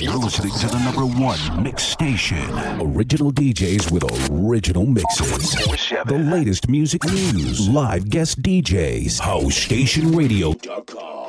You're listening to the number one mix station. Original DJs with original mixes. The latest music news, live guest DJs, HouseStationRadio.com.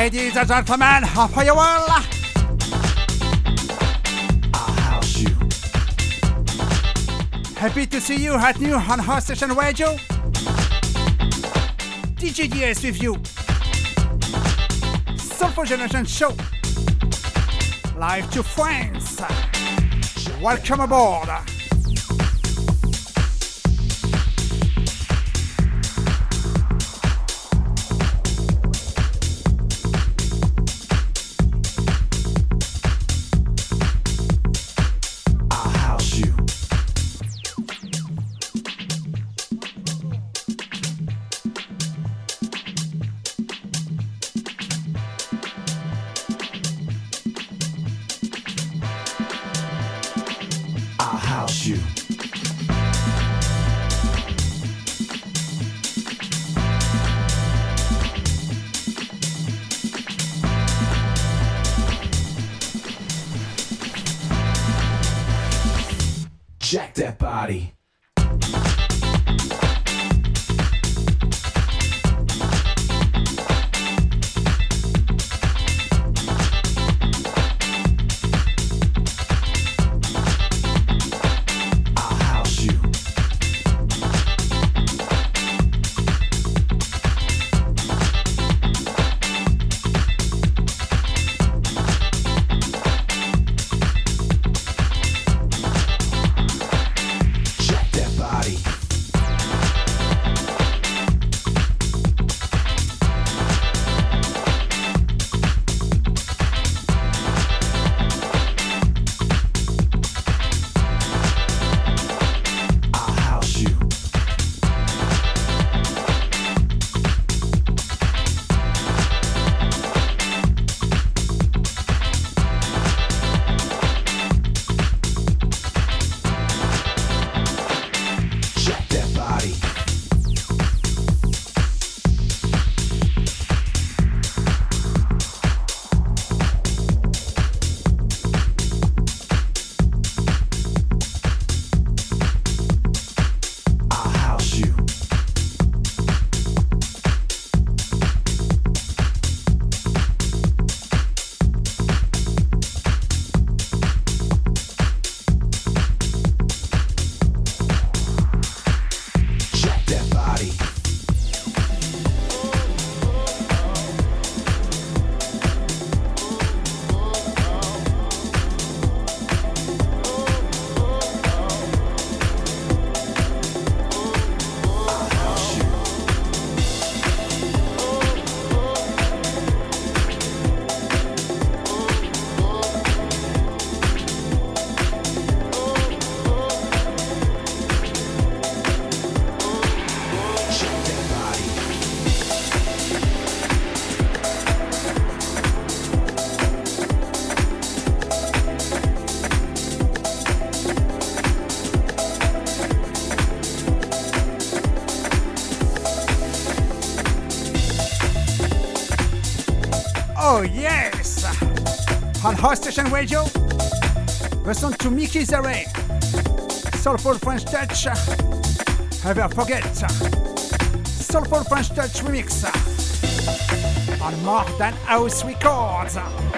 Ladies and gentlemen, for you all. You. Happy to see you at new on House Station Radio. DJ with you. Soulful Generation Show. Live to France. Welcome aboard. House Station Radio. Listen to Mickey Zare. Soulful French Touch. Ever Forget. Soulful French Touch Remix. On More Than House Records.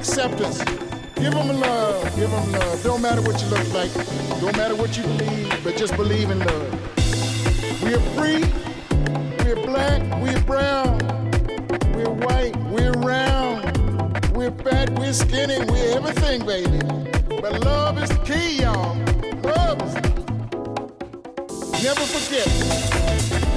Acceptance. Give them love. Give them love. Don't matter what you look like. Don't matter what you believe, but just believe in love. We're free. We're black. We're brown. We're white. We're round. We're fat. We're skinny. We're everything, baby. But love is the key, y'all. Love is. Never forget.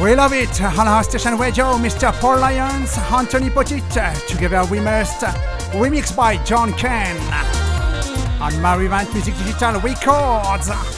We love it on our station radio, Mr. Paul Lyons, Anthony Poteat, together we must remixed by John Ken on Marivant Music Digital Records.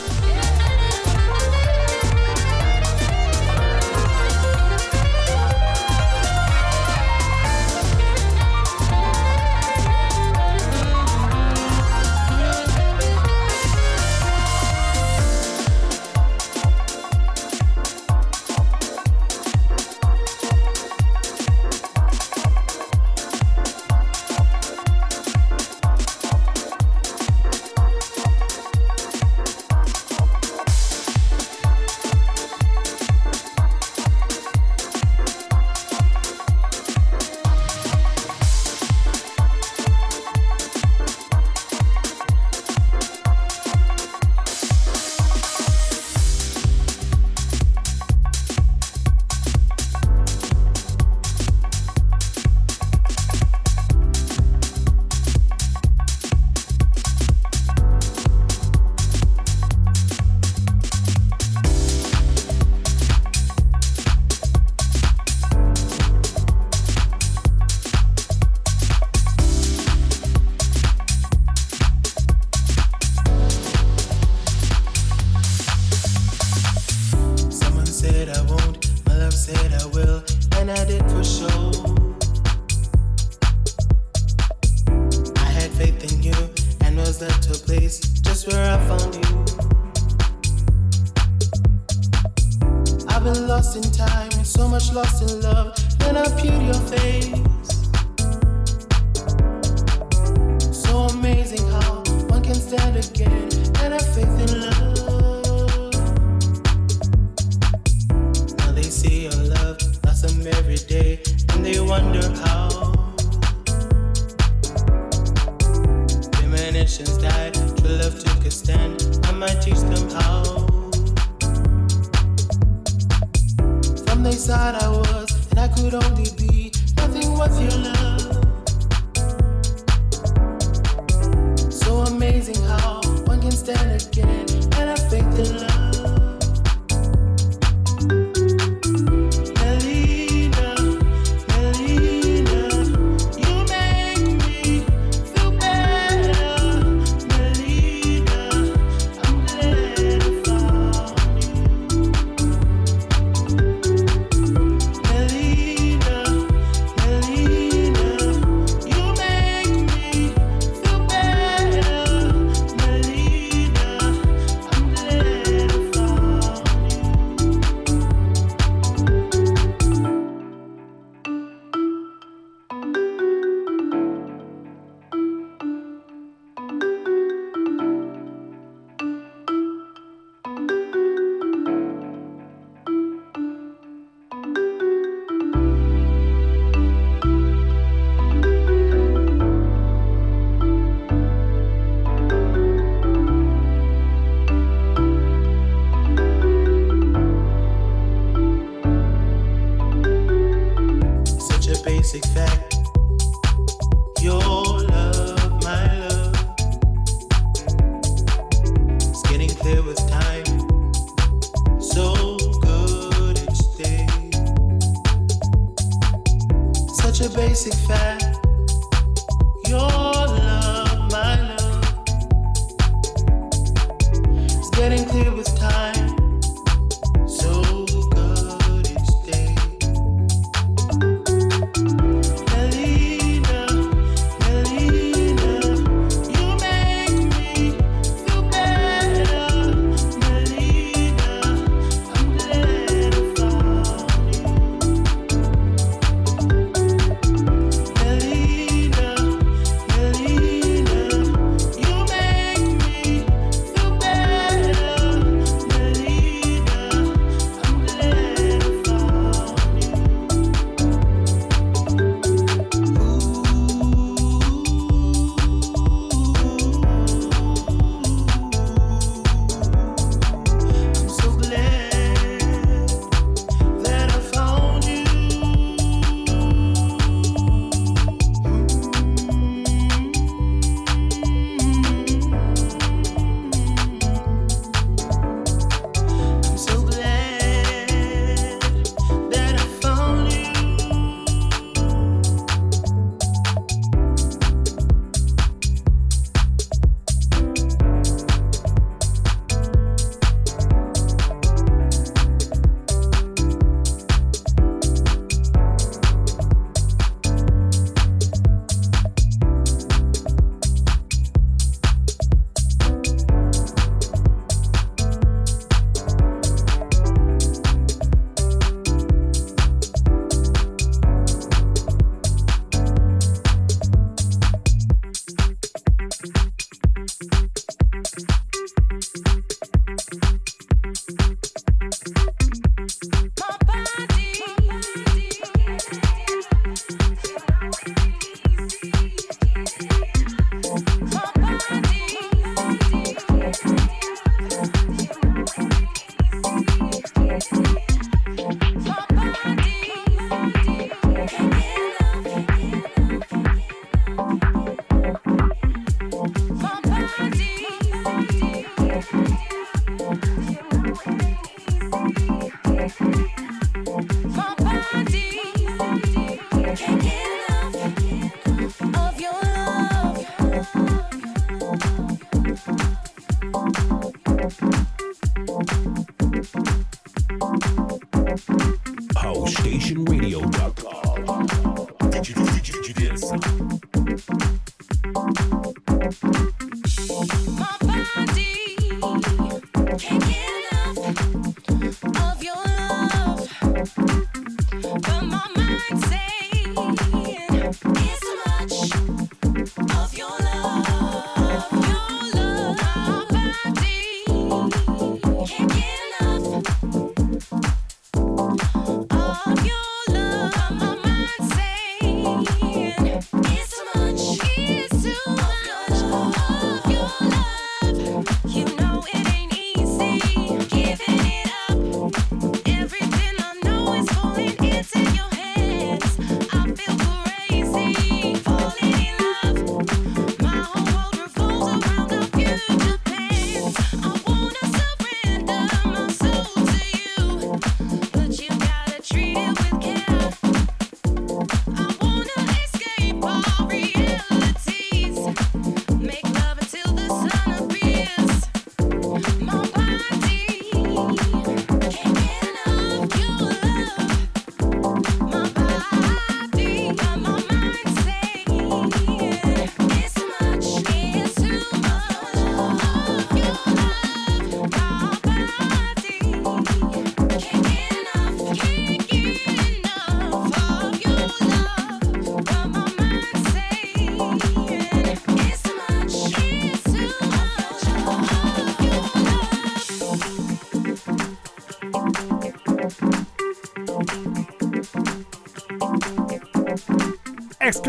bum bum bum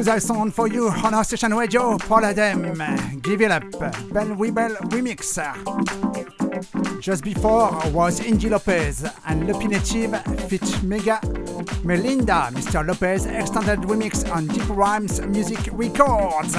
exclusive sound for you on our station radio, Paul Adam, Give It Up, Ben Weebel remix. Just before was Indy Lopez and Lupi Native fit Mega Melinda, Mr. Lopez extended remix on Deep Rhymes Music Records.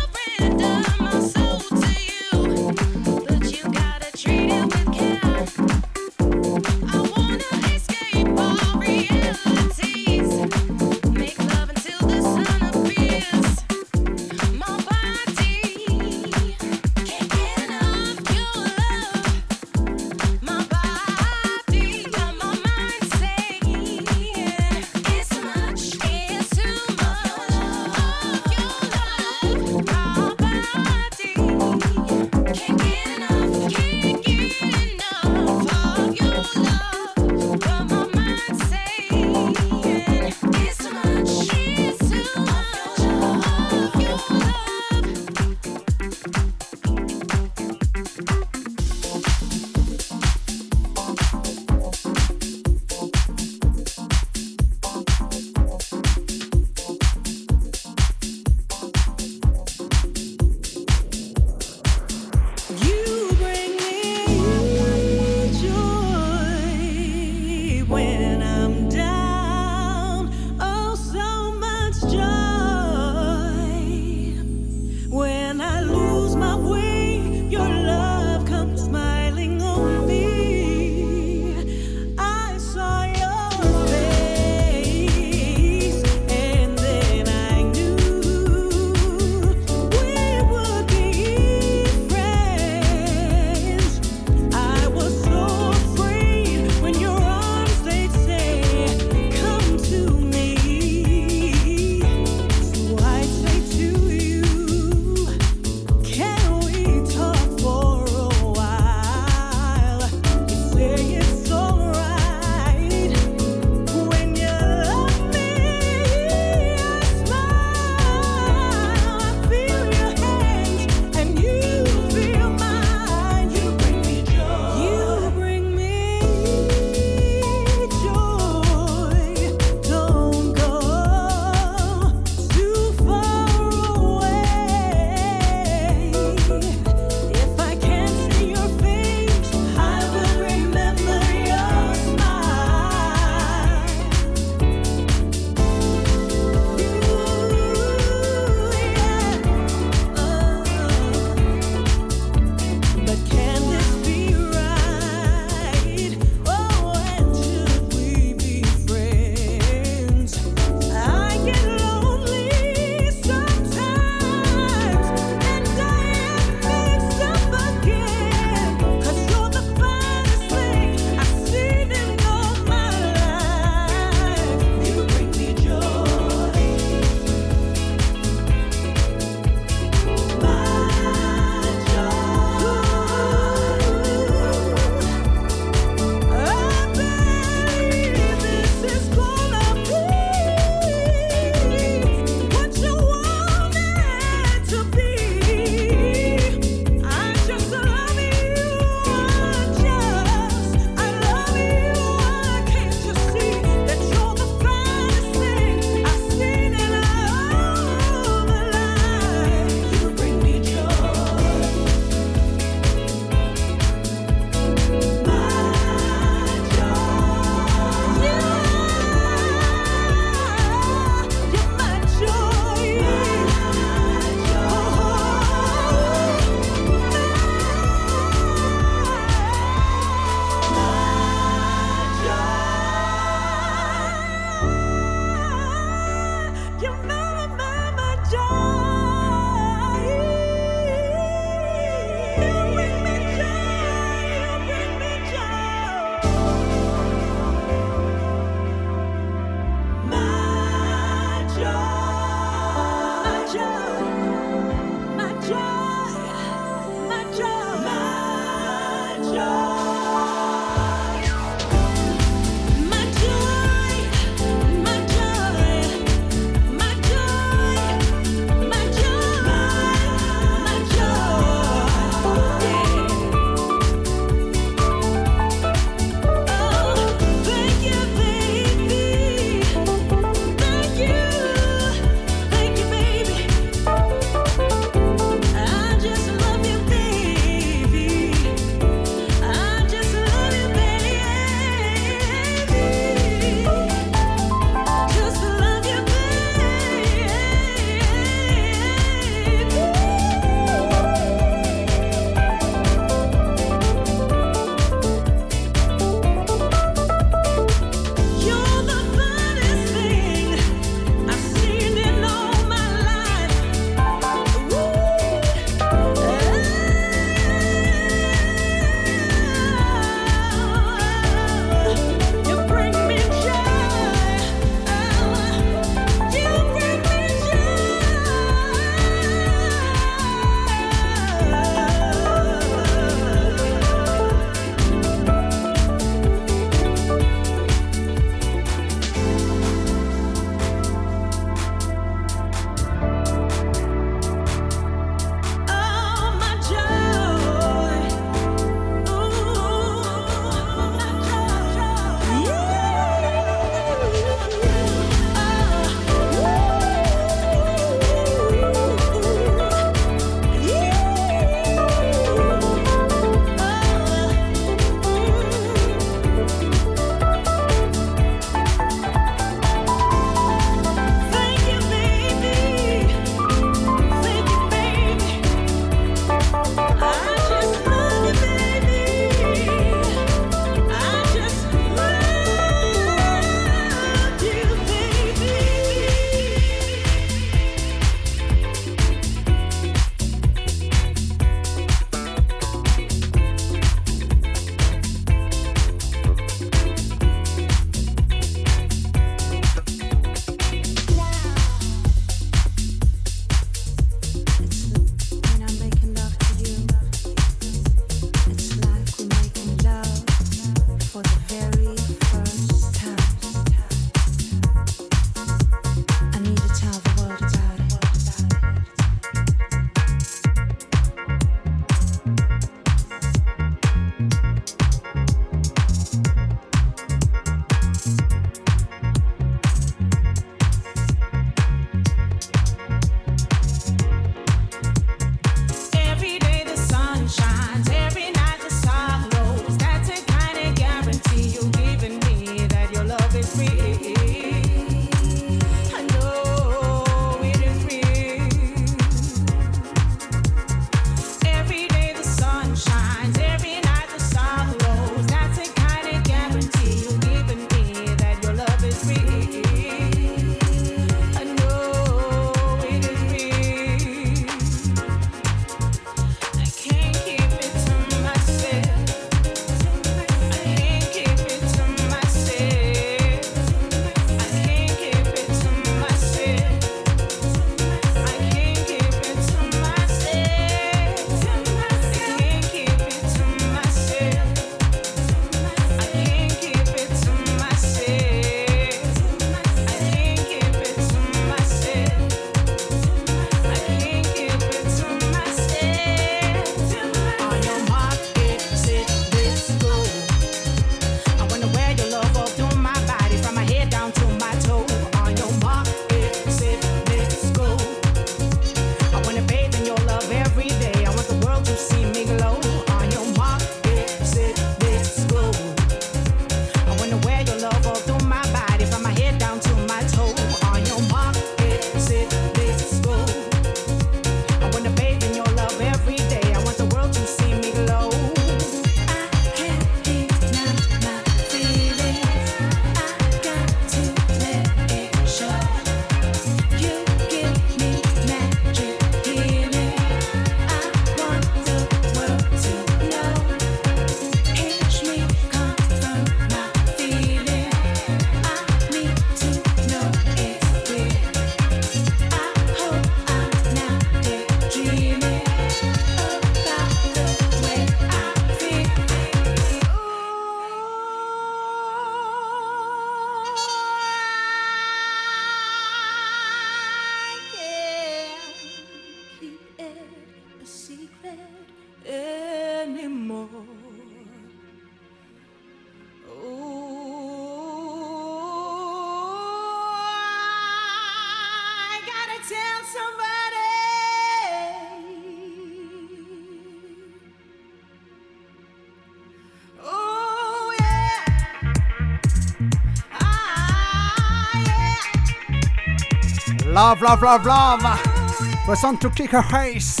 Love, love, love, love. Listen to Kicker Hayes.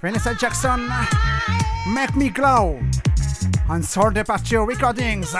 Vanessa Jackson. Make Me Glow. On Soul Departure Recordings.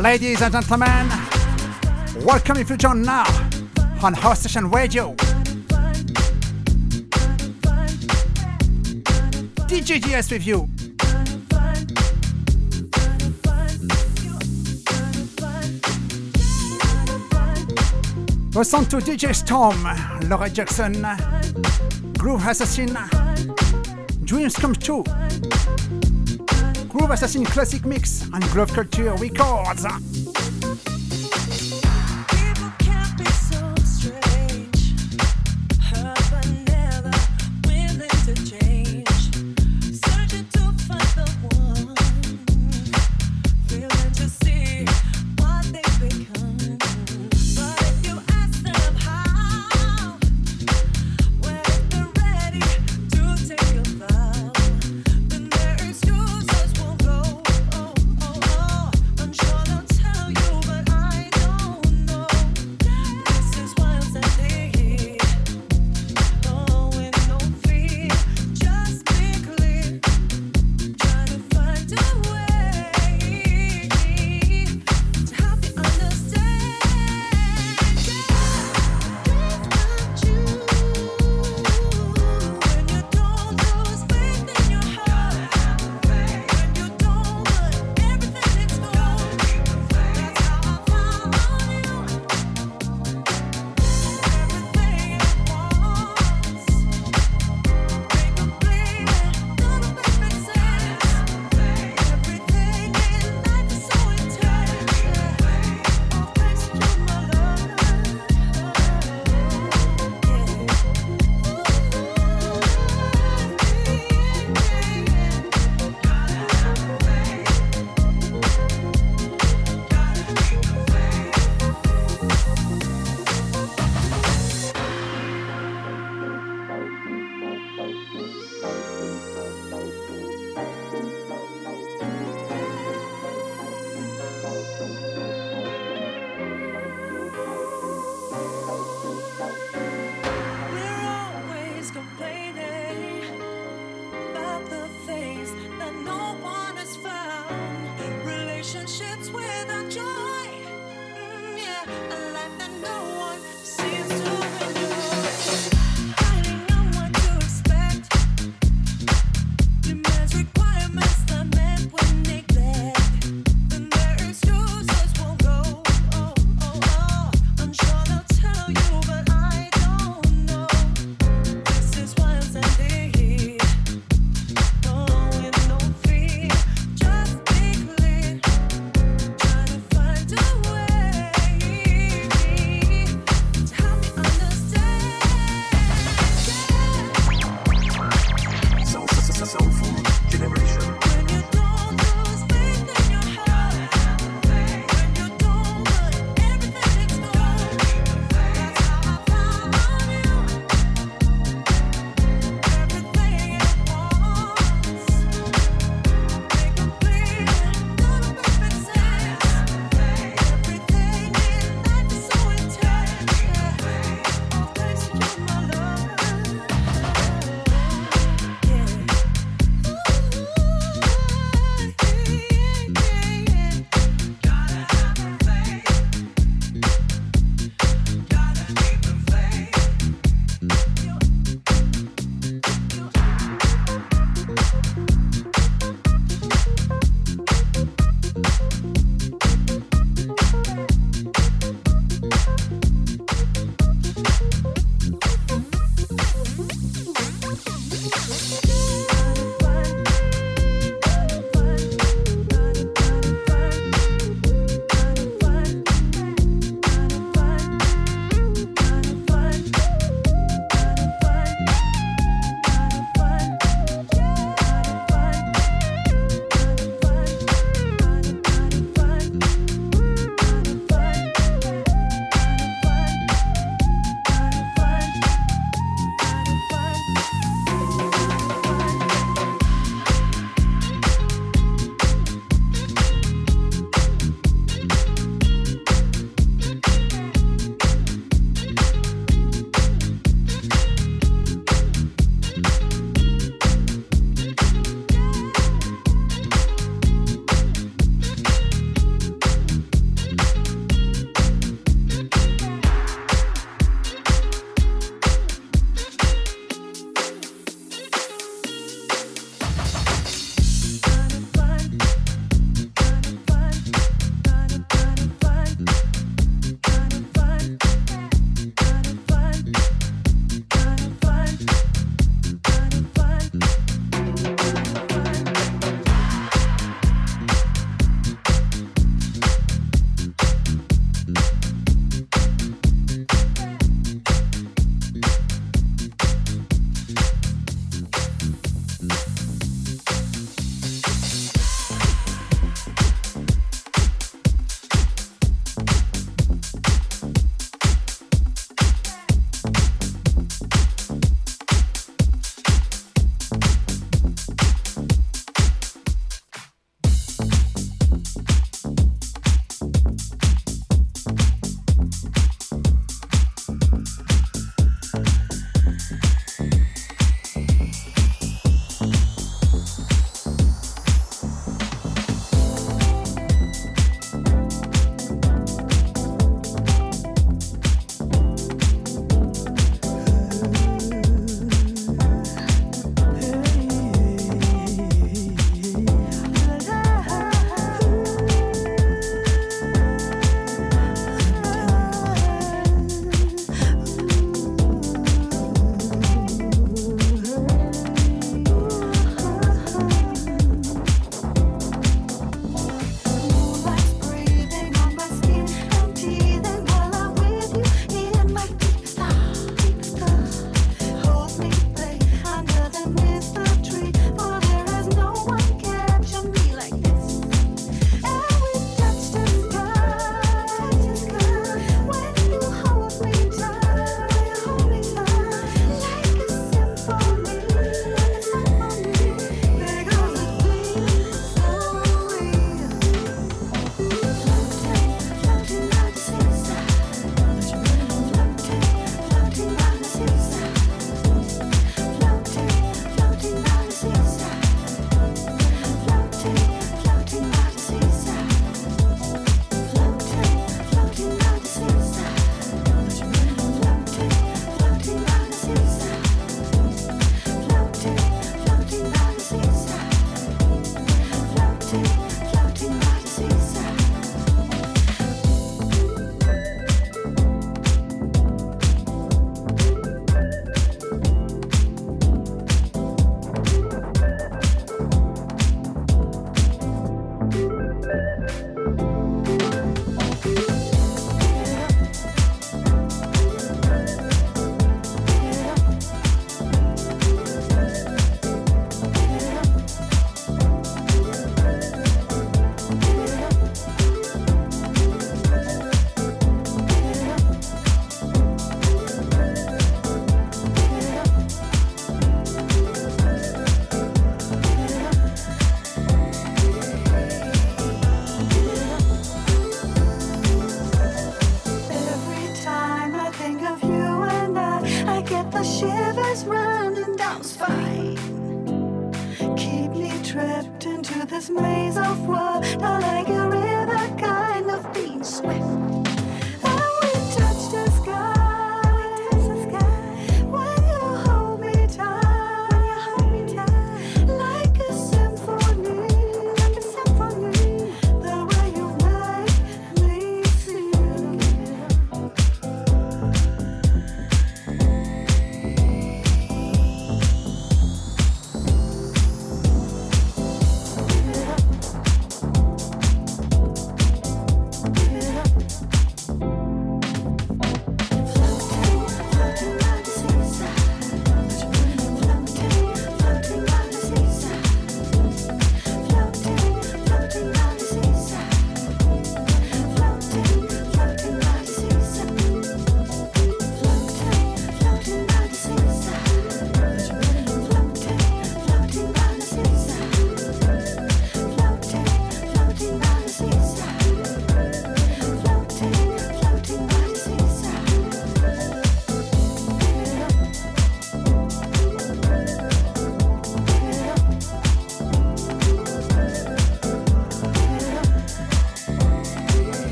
Ladies and gentlemen, welcome if you join now on House Station Radio. DJ GS with you. Listen to DJ Storm, Laura Jackson, Groove Assassin, Dreams Come True. Groove Assassin Classic Mix and Groove Culture Records.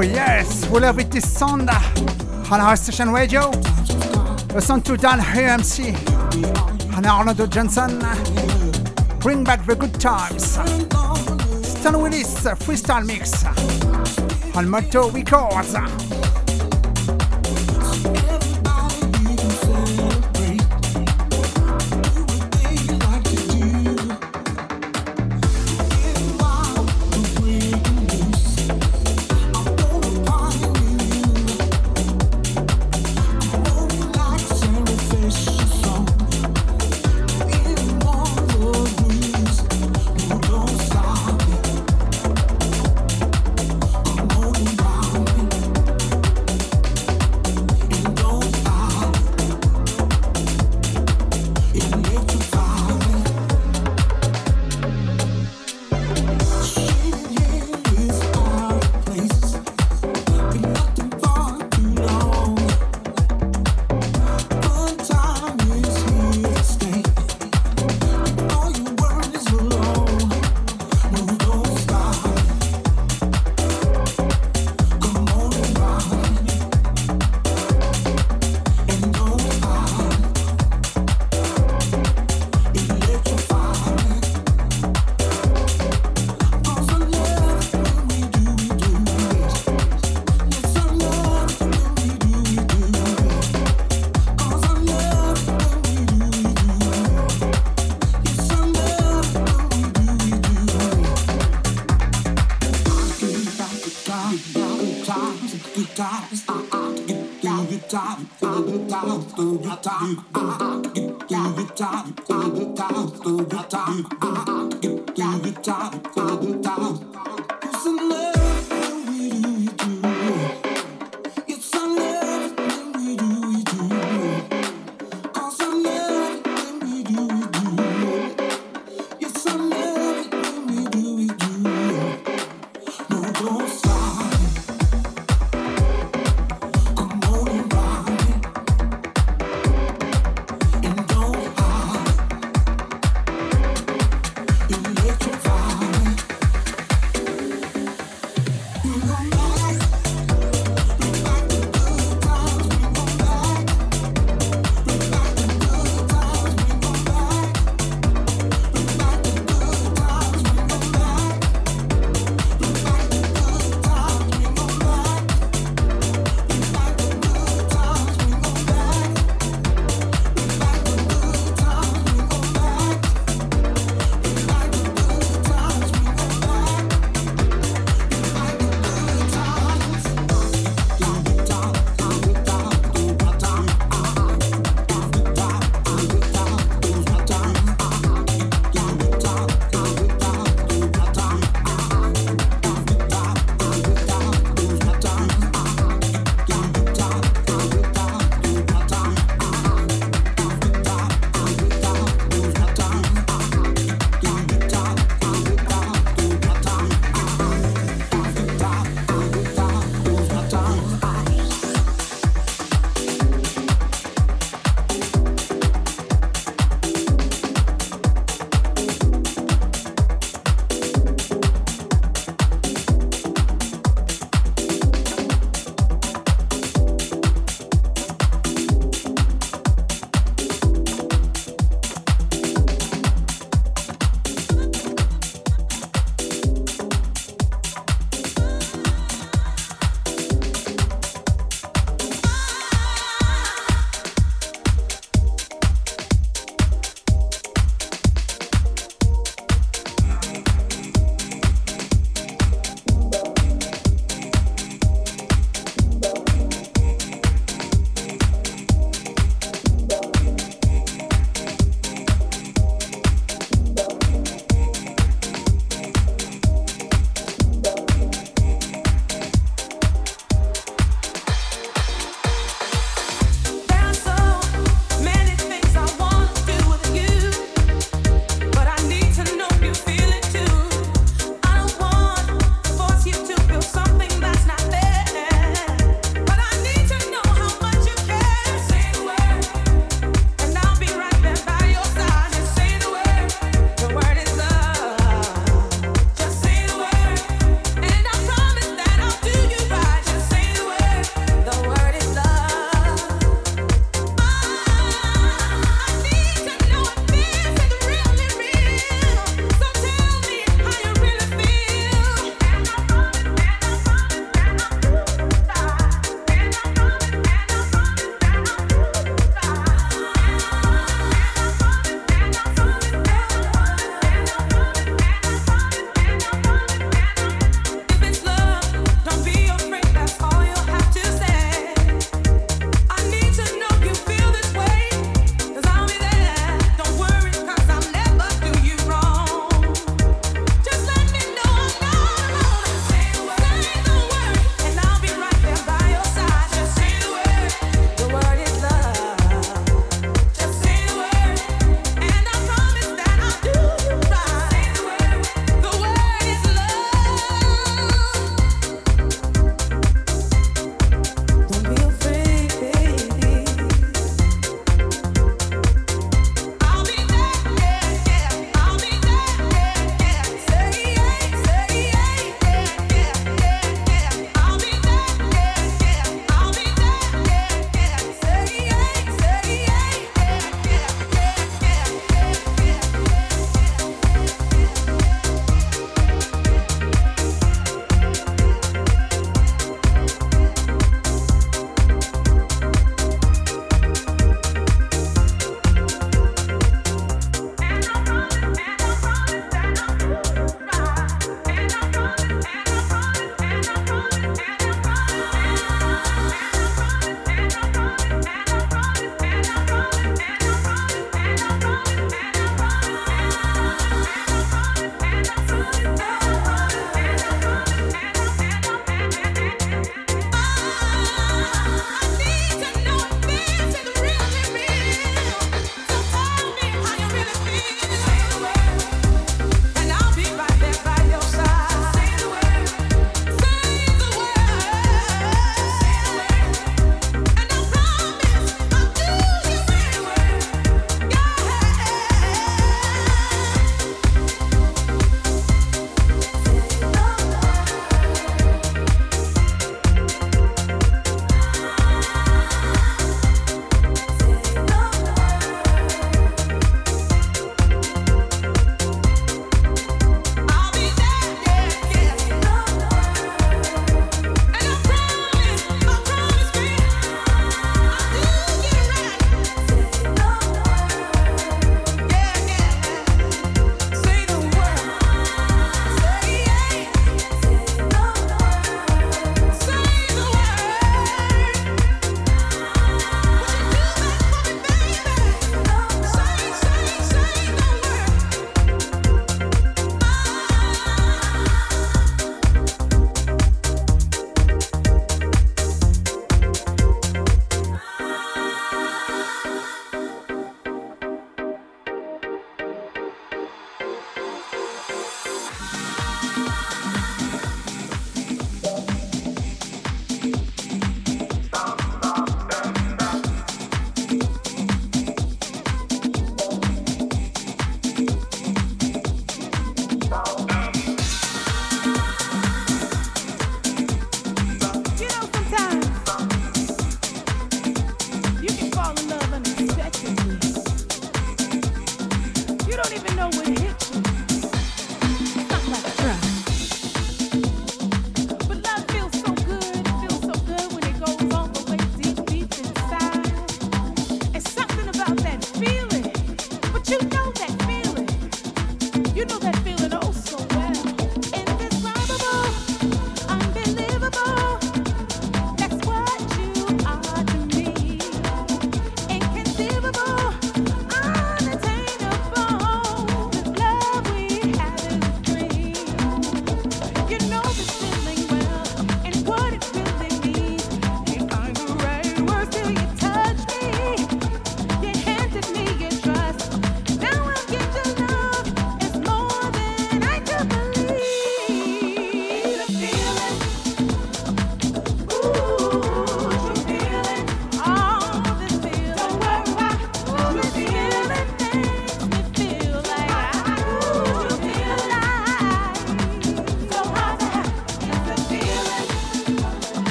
Oh yes, we love it this sound on our station radio. Listen to Dan AMC and Arnold Johnson. Bring back the good times. Stan Willis uh, freestyle mix on Moto Records.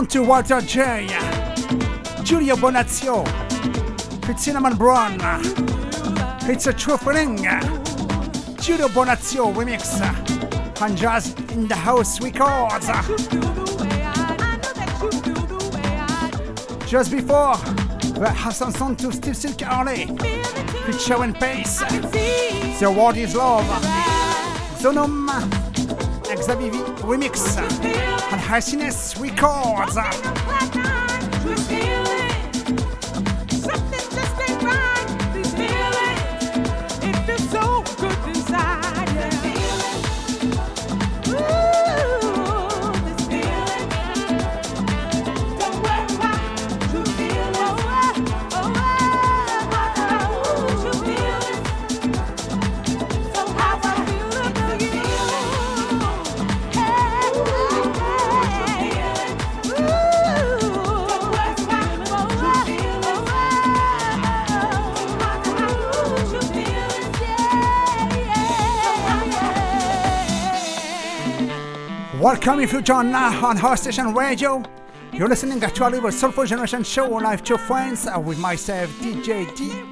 Listen to Walter J. Giulio Bonazio. It's Cinnamon Brown. It's a true feeling. Giulio Bonazio remix. And Jazz in the House Records. Just before, the Hassan song to Steve Silk Hurley. And Pace. The World is Love. Zonum. Xavier remix. And Happiness Records. Welcome if you join now on House Station Radio. You're listening actually with Soulful Generation Show live to friends uh, with myself, DJ DS.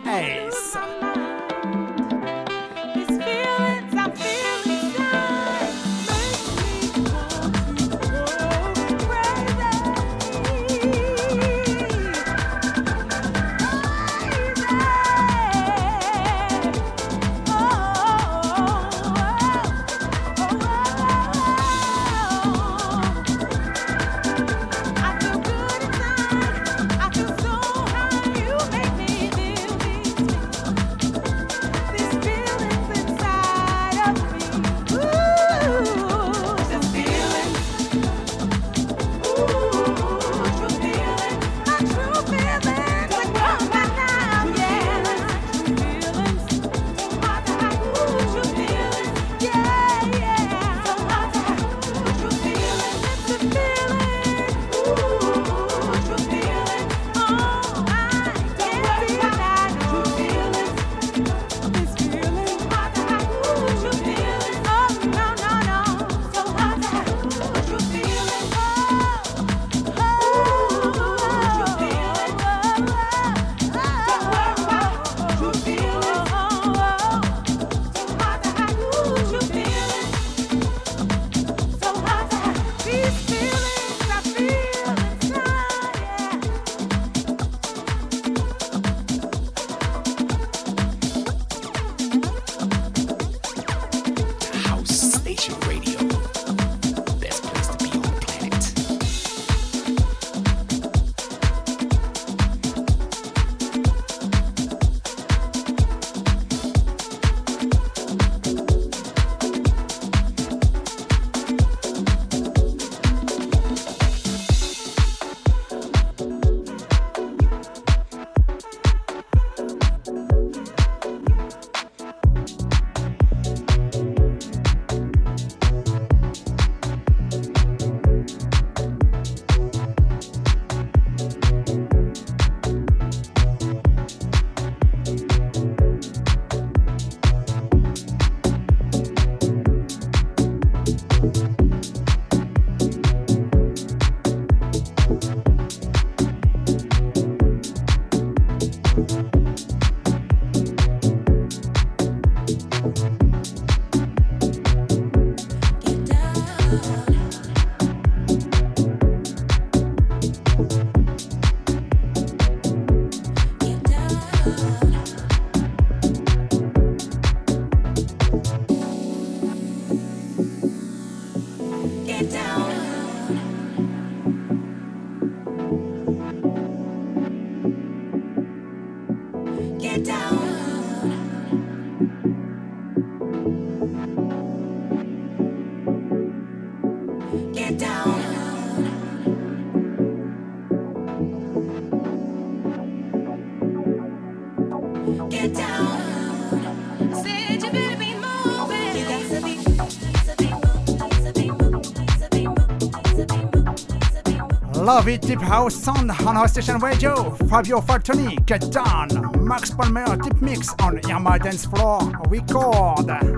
Love it, Deep House on our station radio. Fabio Fartoni, Get Down. Max Palmer, Deep Mix on Irma Dance Floor. Record.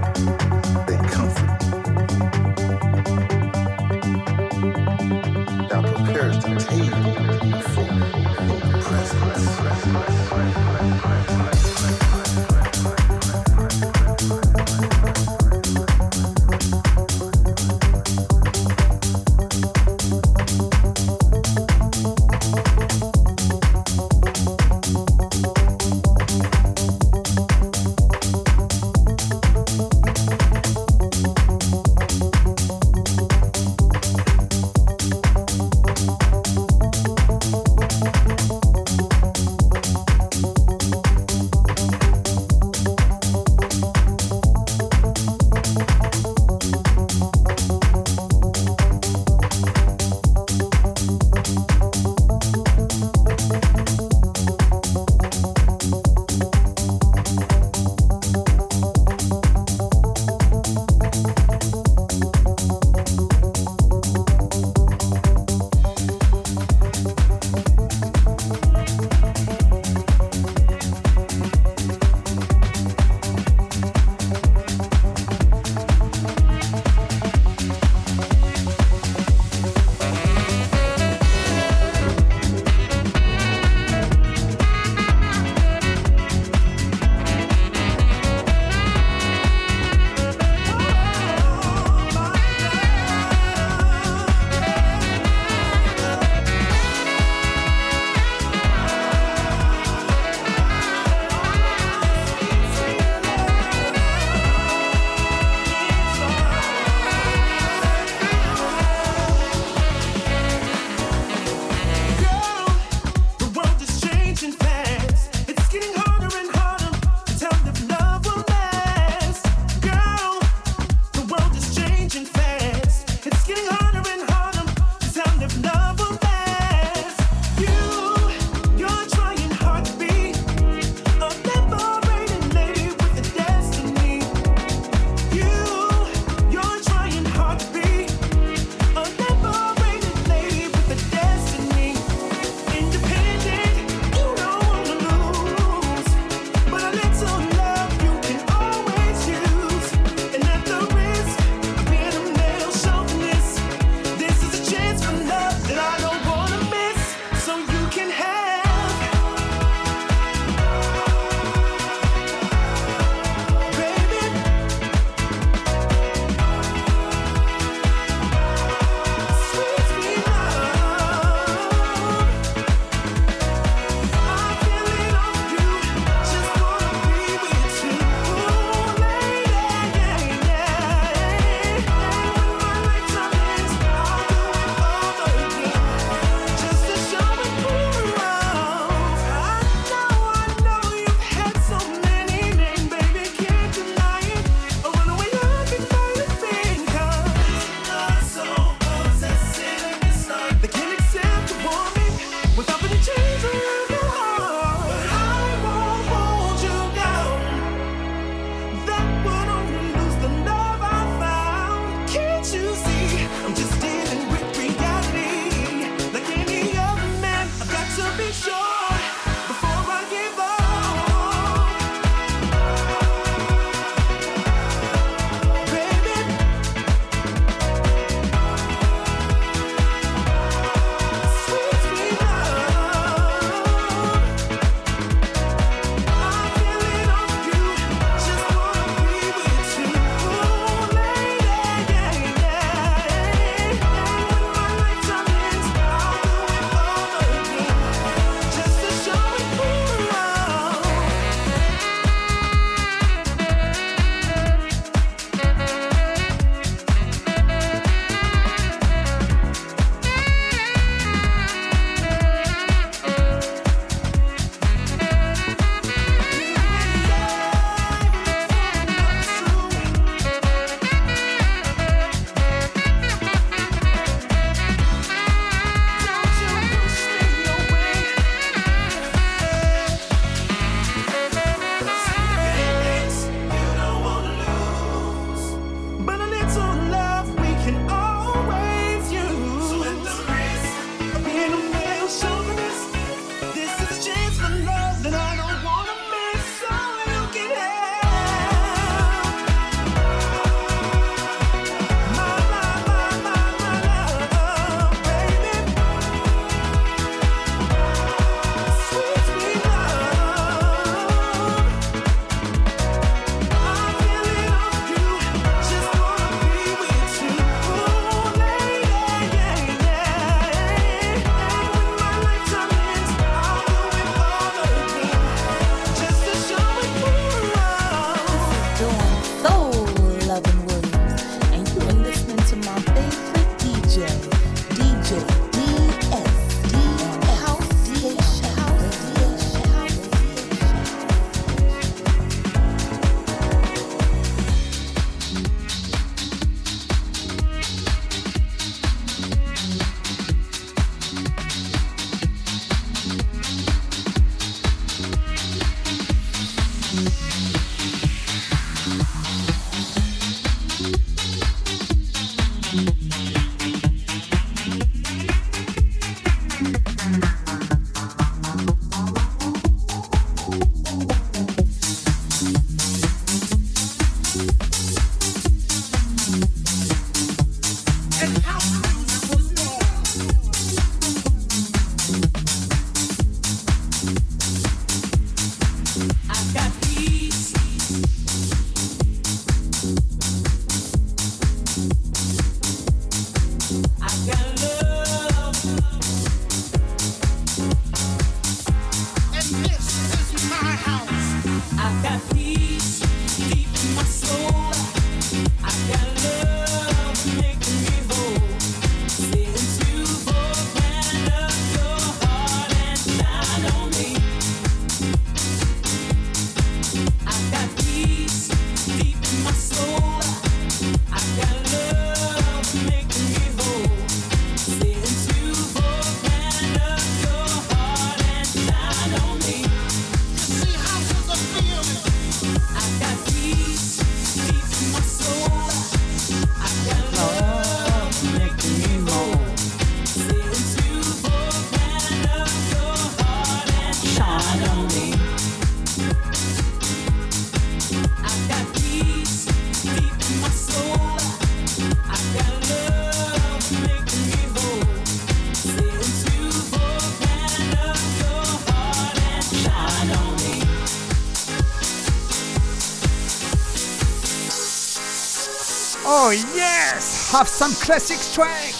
have some classic track.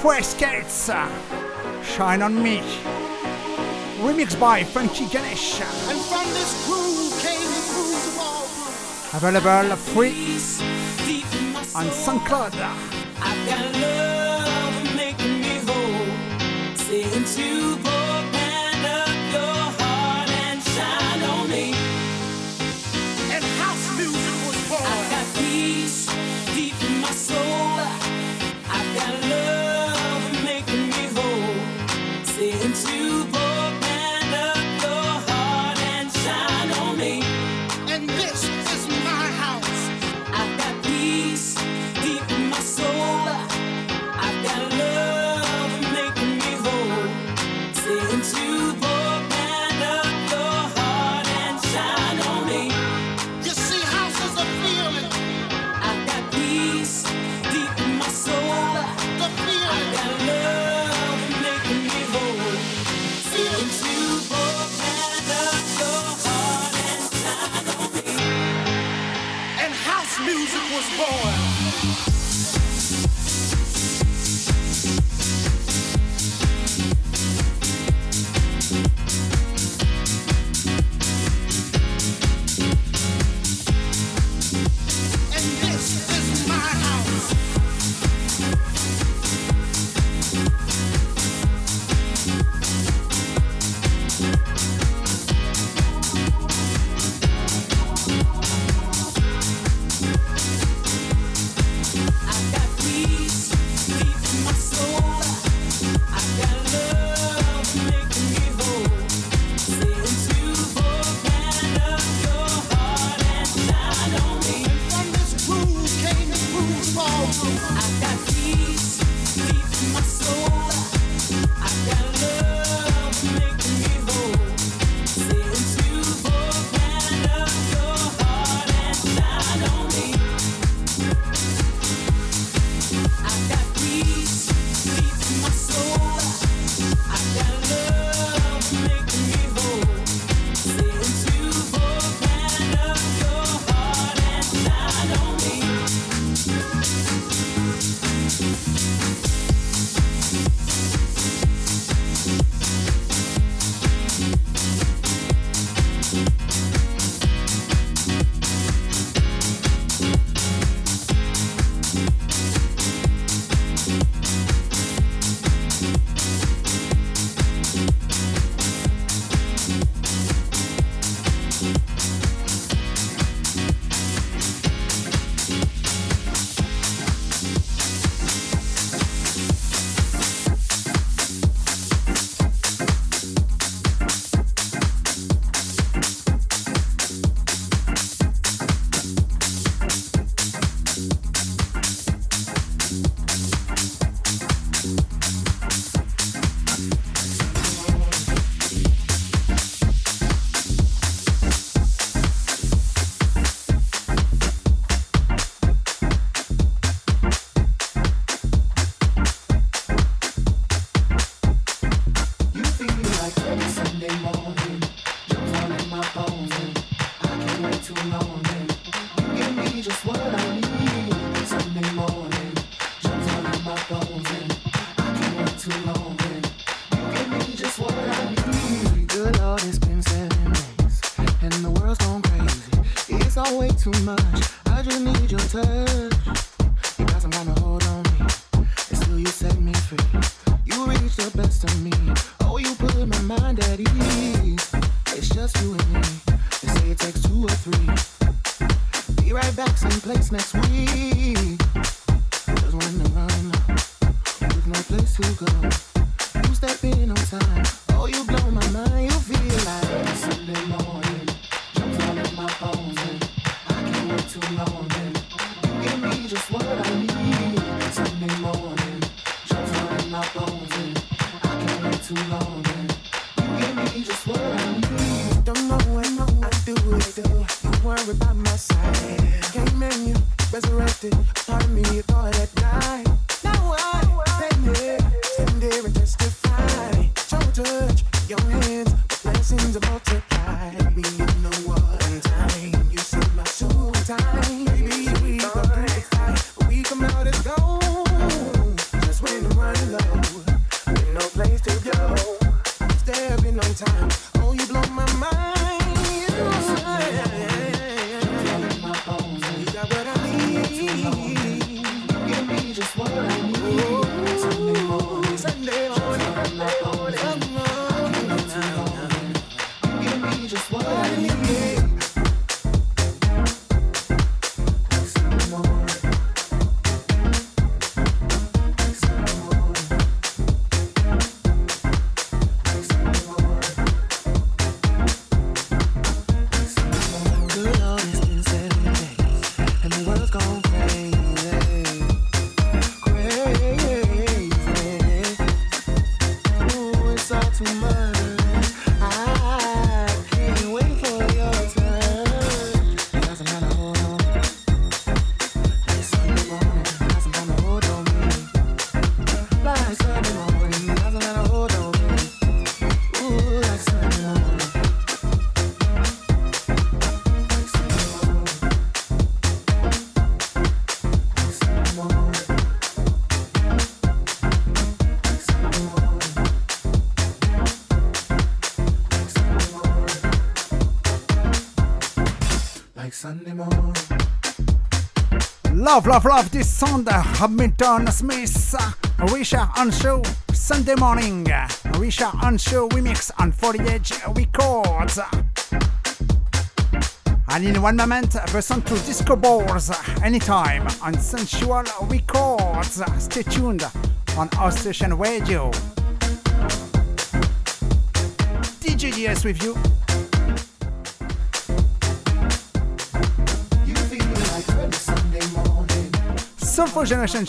Press Skates, Shine on Me. Remixed by Funky Ganesh. And from this groove came the of all Available free on SoundCloud. I got just what I need. Love, love, love this sound. Hamilton Smith, Richard Earnshaw Sunday morning. Richard Earnshaw remix on 40 Records. And in one moment, the to Disco Balls uh, anytime on Sensual Records. Uh, stay tuned on our station radio. DJ with you. Soulful Generation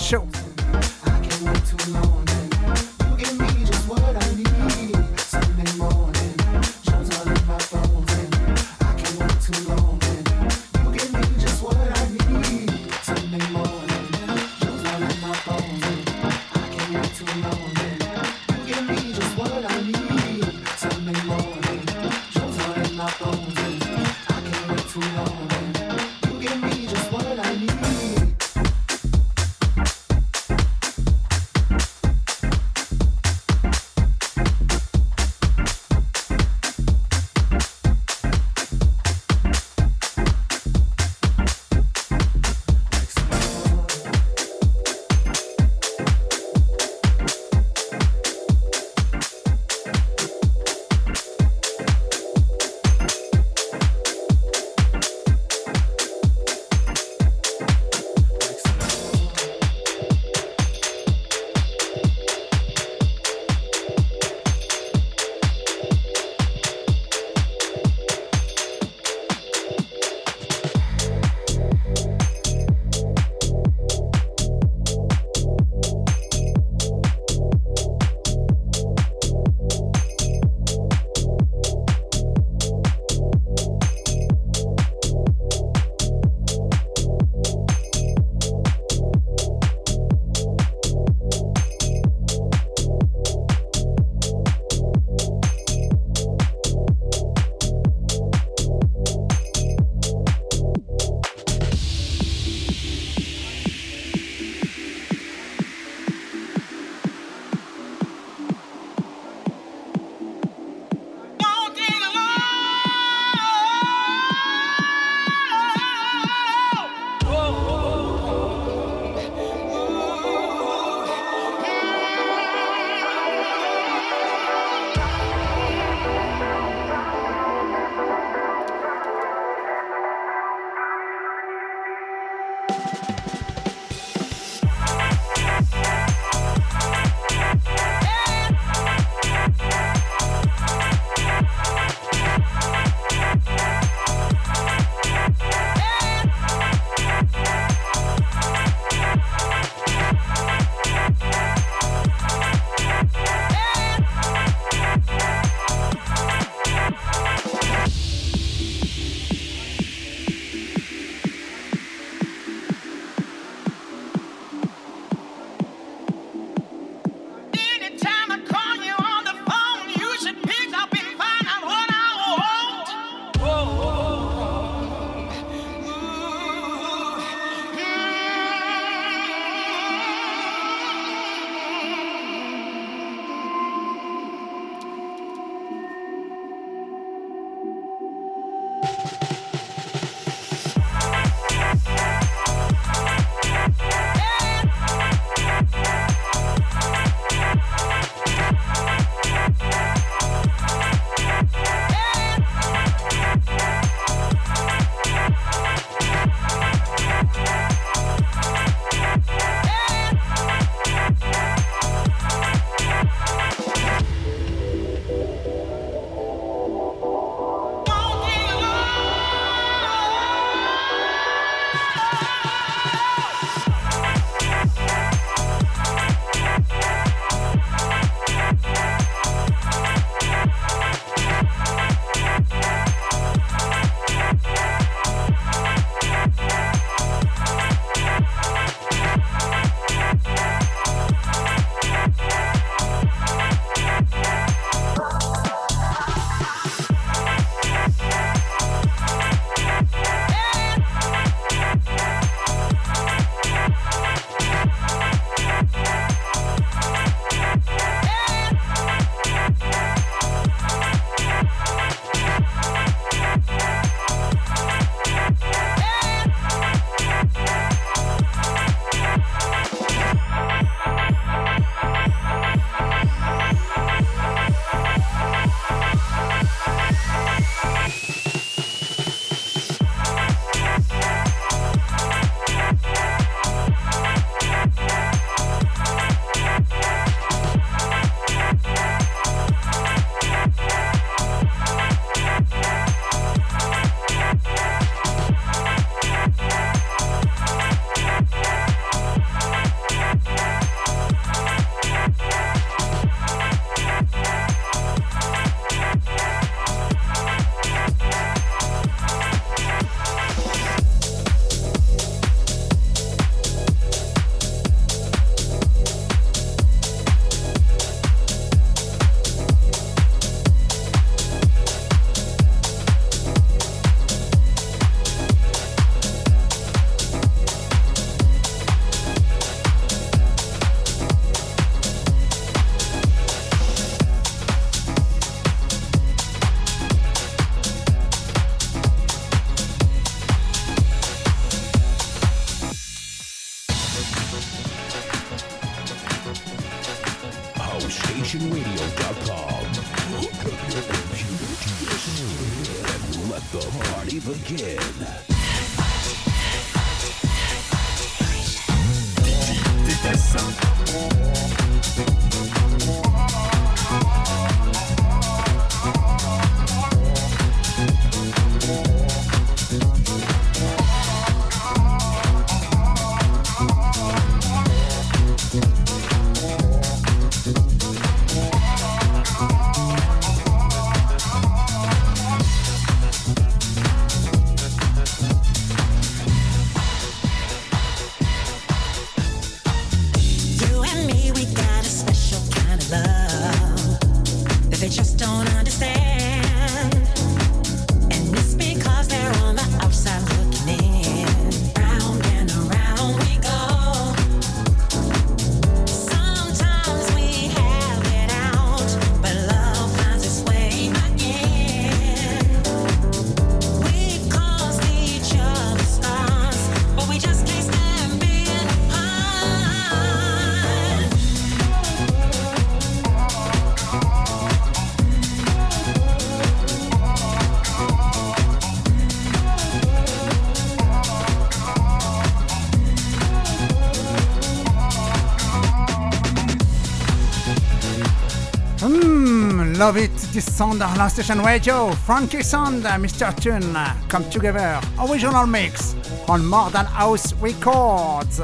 Love it, this sound on Last Station Radio. Funky Sound, Mr. Tune, come together. Original mix on Modern House Records.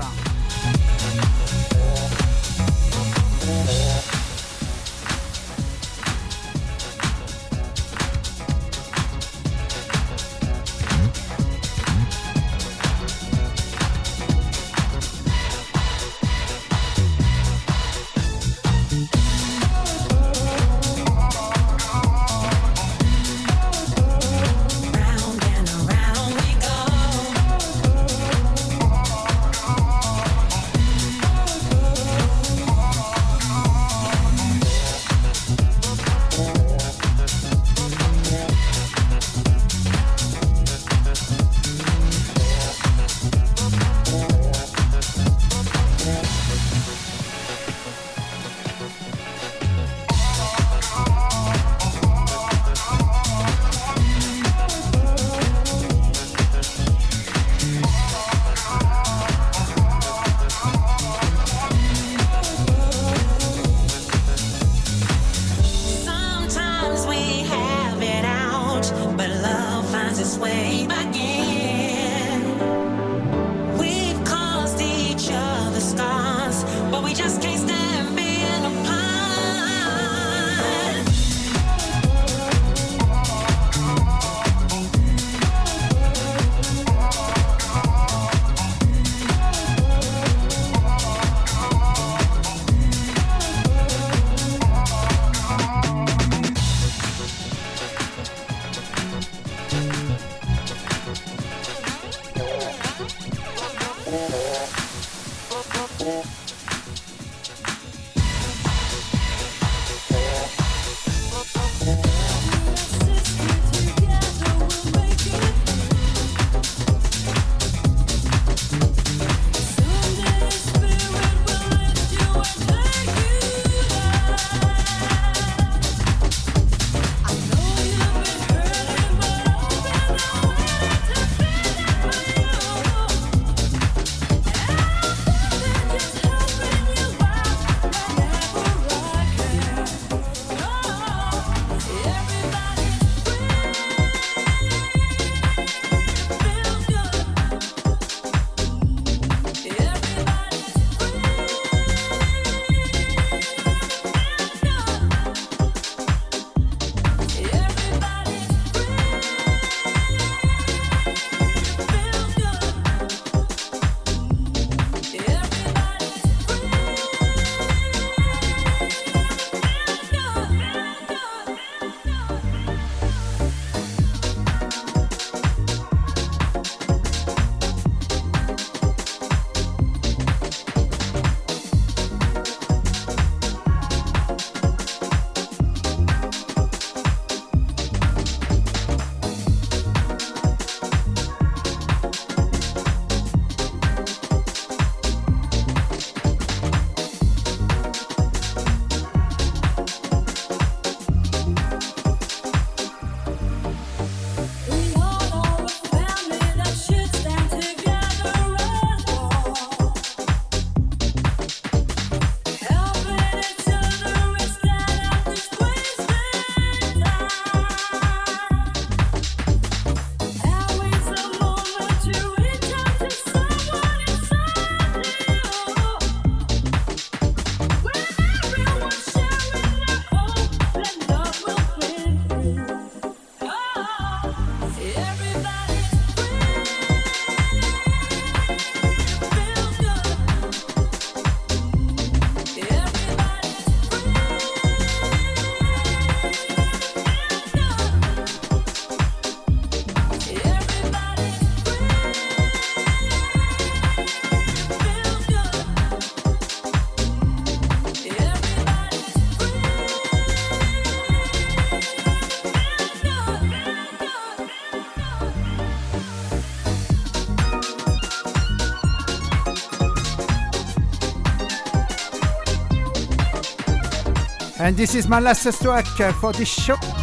And this is my last track for this show.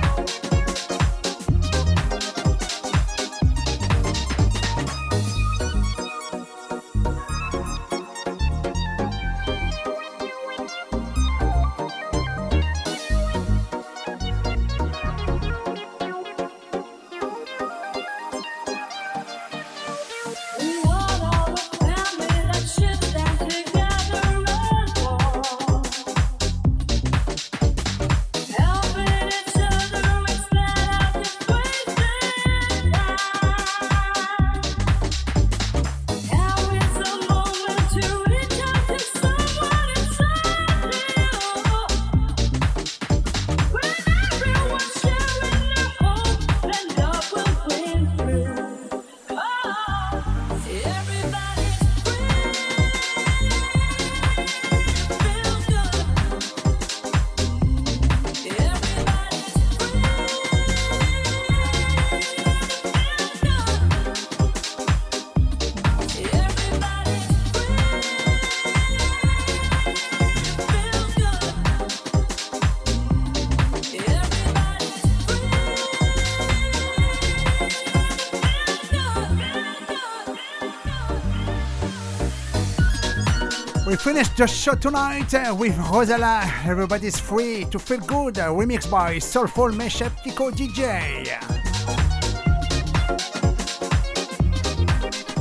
Finished the show tonight uh, with Rozalla. Everybody's free to feel good. Uh, remixed by Soulful Mashup Tico DJ.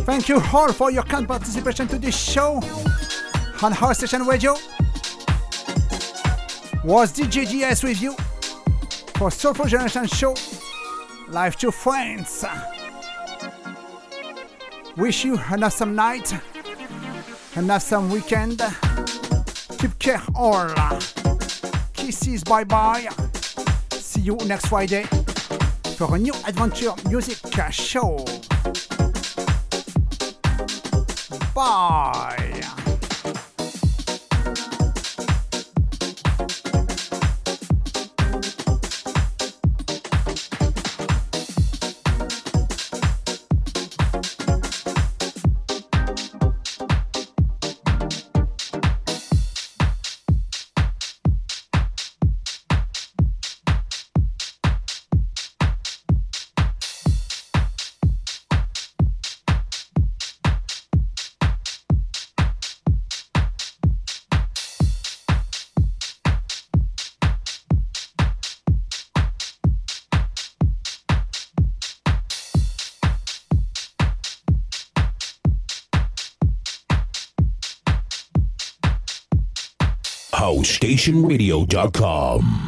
Thank you all for your kind participation to this show on House Station Radio. Was DJ GS with you for Soulful Generation Show live to friends. Wish you an awesome night and have some weekend. Keep care all. Kisses, bye bye. See you next Friday for a new adventure music show. Bye. StationRadio.com.